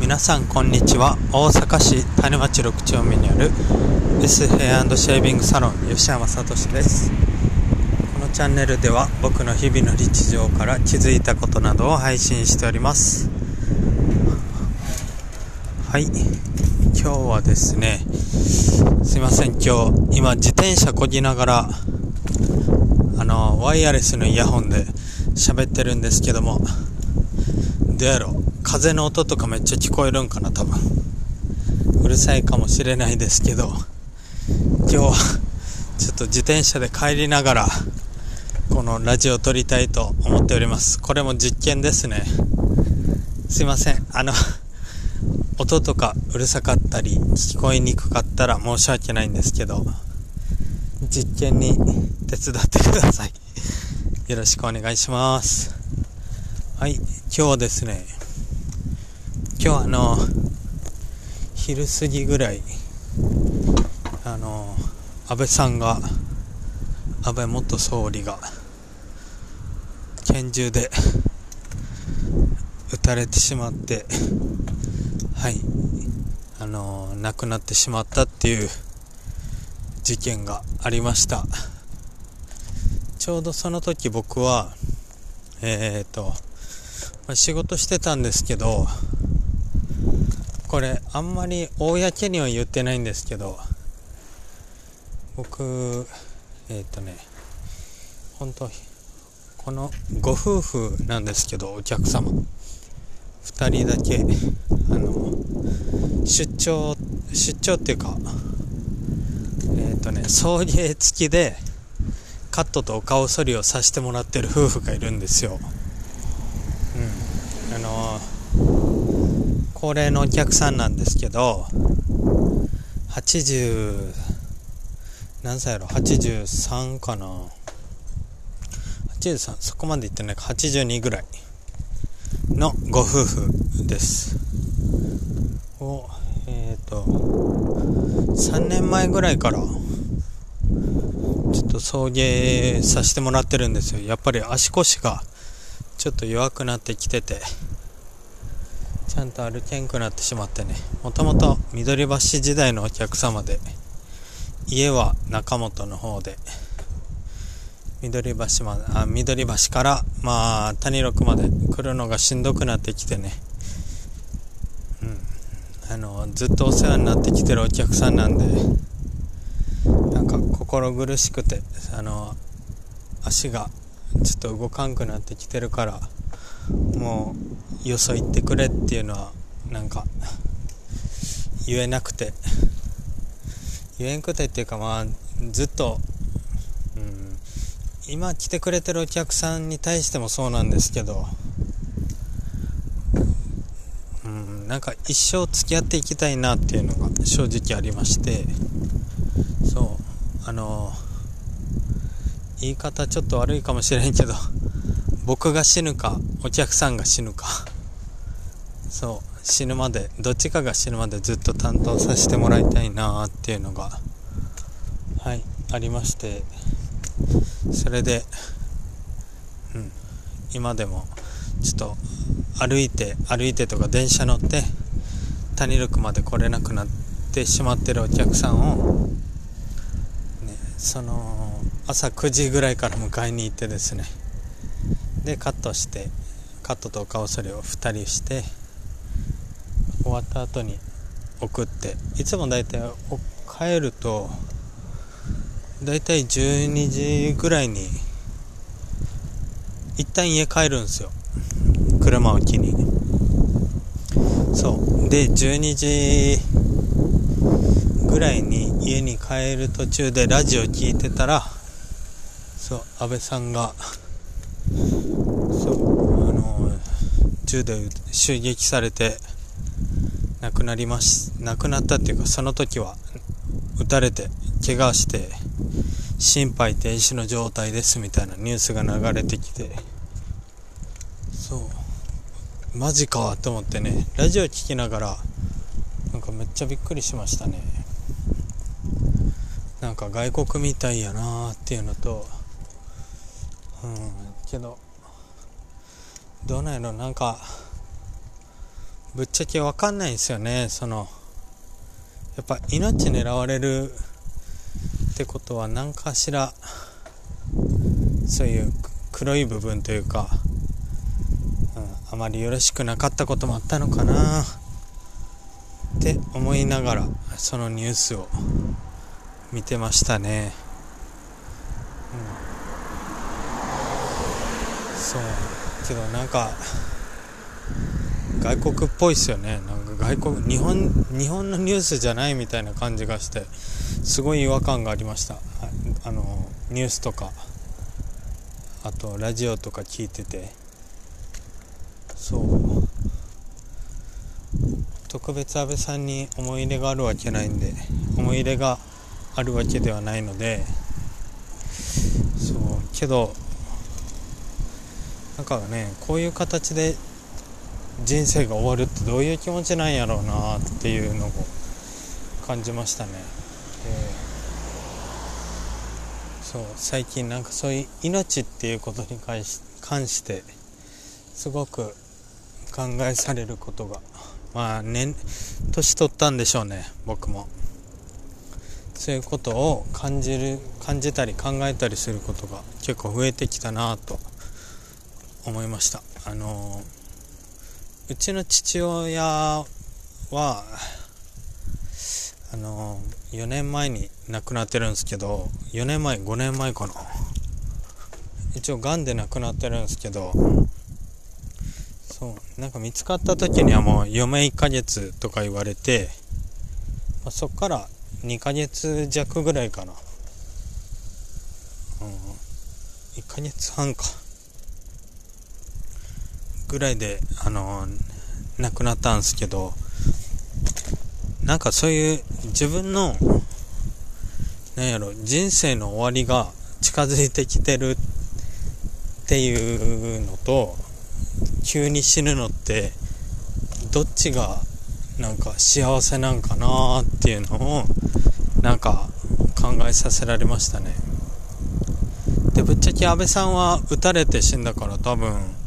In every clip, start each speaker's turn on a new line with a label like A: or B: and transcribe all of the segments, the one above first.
A: 皆さんこんにちは。大阪市種町6丁目にある S ヘアシェービングサロン吉山聡です。このチャンネルでは僕の日々の日常から気づいたことなどを配信しております。はい。今日はですねすいません。今日今自転車こぎながらあのワイヤレスのイヤホンで喋ってるんですけどもどうやろ風の音とかめっちゃ聞こえるんかな多分。うるさいかもしれないですけど。今日はちょっと自転車で帰りながらこのラジオを撮りたいと思っております。これも実験ですね。すいません。あの音とかうるさかったり聞こえにくかったら申し訳ないんですけど実験に手伝ってください。よろしくお願いします。はい今日はですね今日あの昼過ぎぐらいあの安倍さんが安倍元総理が拳銃で撃たれてしまってはいあの亡くなってしまったっていう事件がありました。ちょうどその時僕はえっ、ー、と仕事してたんですけどこれあんまり公には言ってないんですけど僕えっ、ー、とね本当このご夫婦なんですけどお客様。2人だけあの出張出張っていうかえっ、ー、とね送迎付きでカットとお顔剃りをさせてもらってる夫婦がいるんですようんあの高齢のお客さんなんですけど80何歳やろ？83かな。83そこまでいってないか。82ぐらいのご夫婦です。をえっ、ー、と3年前ぐらいからちょっと送迎させてもらってるんですよ。やっぱり足腰がちょっと弱くなってきてて。ゃんと歩けんくなってしまってね。もともと緑橋時代のお客様で家は中本の方で緑橋まあ緑橋からまあ谷六まで来るのがしんどくなってきてね。うん。あのずっとお世話になってきてるお客さんなんでなんか心苦しくてあの足がちょっと動かんくなってきてるからもうよそ行ってくれっていうのはなんか言えなくて。言えんくてっていうかまあずっと、うん、今来てくれてるお客さんに対してもそうなんですけど、うん、なんか一生付き合っていきたいなっていうのが正直ありまして。そう。あの言い方ちょっと悪いかもしれんけど。僕が死ぬかお客さんが死ぬか。そう死ぬまでどっちかが死ぬまでずっと担当させてもらいたいなっていうのがはいありまして。それでうん今でもちょっと歩いて歩いてとか電車乗って谷六まで来れなくなってしまってるお客さんを、ね、その朝9時ぐらいから迎えに行ってですね。でカットしてカットと顔剃りを2人して終わった後に送っていつも大体帰ると大体12時ぐらいに一旦家帰るんですよ。車を機に。そう。で12時ぐらいに家に帰る途中でラジオ聞いてたらそう安倍さんがそうあの銃で襲撃されて亡くなりまし亡くなったっていうかその時は撃たれて怪我して心肺停止の状態ですみたいなニュースが流れてきてそう。マジかと思ってねラジオ聞きながらなんかめっちゃびっくりしましたね。なんか外国みたいやなーっていうのとうんけどどうなんやろなんかぶっちゃけわかんないんですよね。そのやっぱ命狙われるってことは何かしらそういう黒い部分というか、うん、あまりよろしくなかったこともあったのかなって思いながらそのニュースを見てましたね、うん、そう。けどなんか外国っぽいっすよね。なんか外国日本日本のニュースじゃないみたいな感じがしてすごい違和感がありました。あのニュースとかあとラジオとか聞いてて。そう。特別安倍さんに思い入れがあるわけないんで思い入れがあるわけではないのでそう。けどなんかねこういう形で人生が終わるってどういう気持ちなんやろうなっていうのを感じましたね。そう最近なんかそういう命っていうことに関し関してすごく考えされることがまあ年年取ったんでしょうね僕もそういうことを感じる感じたり考えたりすることが結構増えてきたなと思いました。あのうちの父親はあの4年前に亡くなってるんですけど4年前5年前かな。一応がんで亡くなってるんですけどそうなんか見つかった時にはもう余命1ヶ月とか言われて、まあ、そっから2ヶ月弱ぐらいかな。うん1ヶ月半か。ぐらいであの亡くなったんですけどなんかそういう自分のなんやろ人生の終わりが近づいてきてるっていうのと急に死ぬのってどっちがなんか幸せなんかなっていうのをなんか考えさせられましたね。でぶっちゃけ安倍さんは撃たれて死んだから多分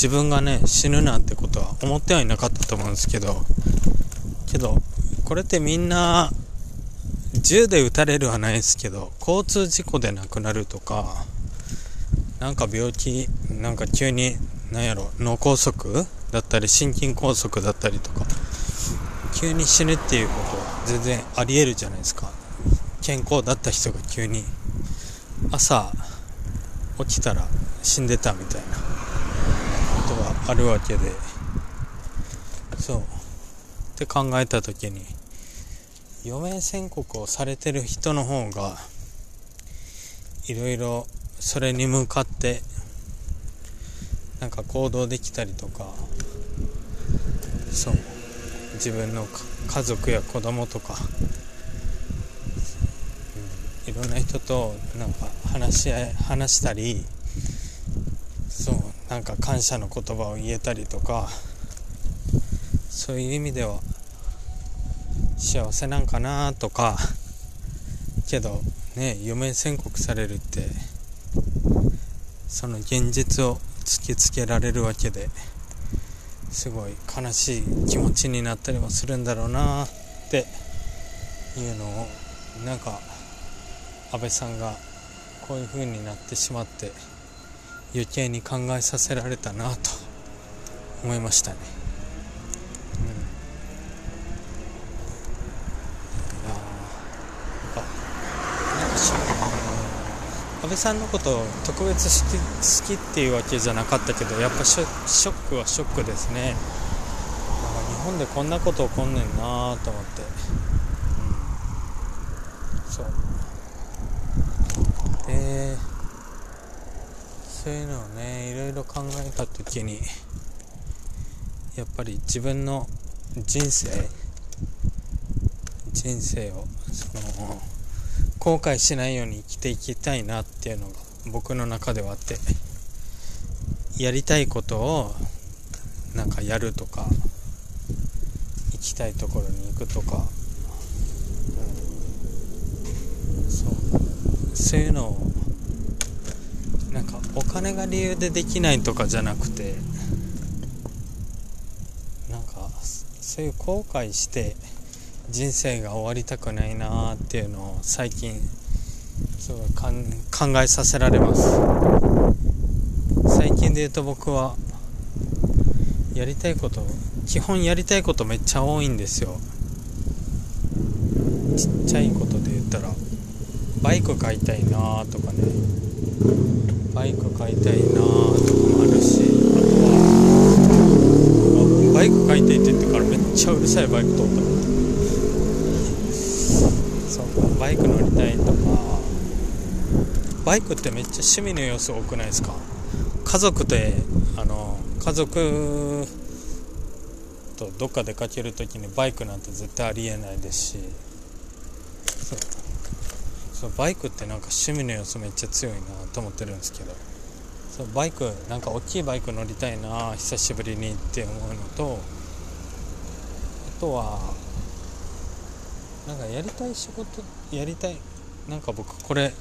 A: 自分がね死ぬなんてことは思ってはいなかったと思うんですけどけどこれってみんな銃で撃たれるはないですけど交通事故で亡くなるとかなんか病気なんか急に何やろ脳梗塞だったり心筋梗塞だったりとか急に死ぬっていうことは全然ありえるじゃないですか。健康だった人が急に朝起きたら死んでたみたいな。ことがあるわけで。そう。って考えた時に余命宣告をされてる人の方がいろいろそれに向かってなんか行動できたりとかそう。自分の家族や子供とか、うん、いろんな人となんか話し合い話したりなんか感謝の言葉を言えたりとかそういう意味では幸せなんかなとかけどね余命宣告されるってその現実を突きつけられるわけですごい悲しい気持ちになったりもするんだろうなっていうのをなんか安倍さんがこういう風になってしまって余計に考えさせられたなと思いましたね。うん。安倍さんのこと特別好き好きっていうわけじゃなかったけどやっぱショックはショックですね。なんか日本でこんなこと起こんねんなと思って、うん、そう。でそういうのをねいろいろ考えた時にやっぱり自分の人生人生をその後悔しないように生きていきたいなっていうのが僕の中ではあってやりたいことをなんかやるとか行きたいところに行くとか、そうそういうのをなんかお金が理由でできないとかじゃなくてなんかそういう後悔して人生が終わりたくないなーっていうのを最近すごい考えさせられます。最近で言うと僕はやりたいこと基本やりたいことめっちゃ多いんですよ。ちっちゃいことで言ったらバイク買いたいなとかね。バイク買いたいなとかもあるしあとはバイク買いたいって言ってからめっちゃうるさいバイク通った。そうバイク乗りたいとか。バイクってめっちゃ趣味の要素多くないですか？家族であの家族とどっか出かける時にバイクなんて絶対ありえないですし。そう。そうそうバイクってなんか趣味の要素めっちゃ強いなと思ってるんですけどそうバイクなんか大きいバイク乗りたいな久しぶりにって思うのとあとはなんかやりたい仕事やりたいなんか僕これ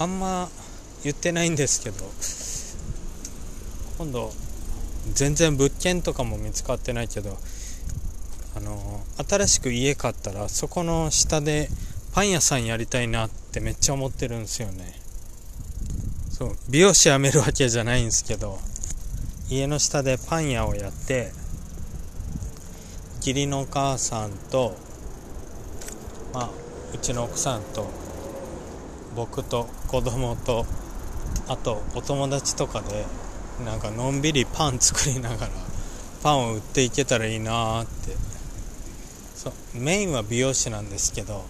A: あんま言ってないんですけど今度全然物件とかも見つかってないけどあの新しく家買ったらそこの下でパン屋さんやりたいなってってめっちゃ思ってるんですよね。そう美容師辞めるわけじゃないんですけど家の下でパン屋をやって義理のお母さんとまあうちの奥さんと僕と子供とあとお友達とかでなんかのんびりパン作りながらパンを売っていけたらいいなーって。そうメインは美容師なんですけど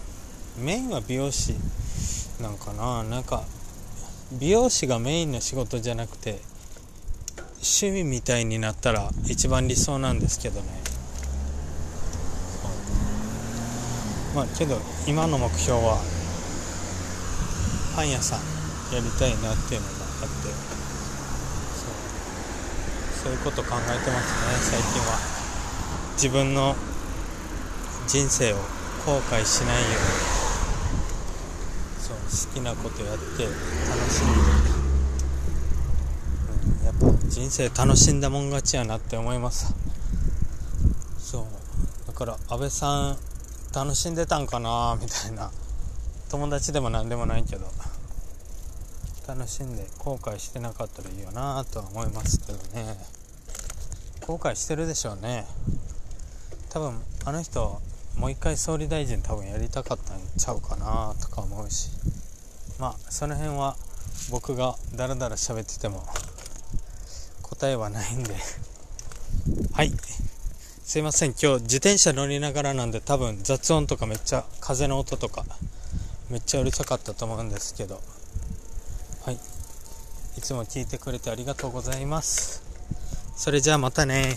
A: メインは美容師なんかななんか美容師がメインの仕事じゃなくて趣味みたいになったら一番理想なんですけどね。まあけど今の目標はパン屋さんやりたいなっていうのがあってそう。そういうこと考えてますね最近は。自分の人生を後悔しないように。好きなことやって楽しんで、うん、やっぱ人生楽しんだもん勝ちやなって思います。そう。だから安倍さん楽しんでたんかなみたいな。友達でも何でもないけど。楽しんで後悔してなかったらいいよなとは思いますけどね。後悔してるでしょうね。多分あの人もう一回総理大臣多分やりたかったんちゃうかなとか思うし。まあその辺は僕がダラダラ喋ってても答えはないんで。はい。すいません。今日自転車乗りながらなんで多分雑音とかめっちゃ風の音とかめっちゃうるさかったと思うんですけど。はい。いつも聞いてくれてありがとうございます。それじゃあまたね。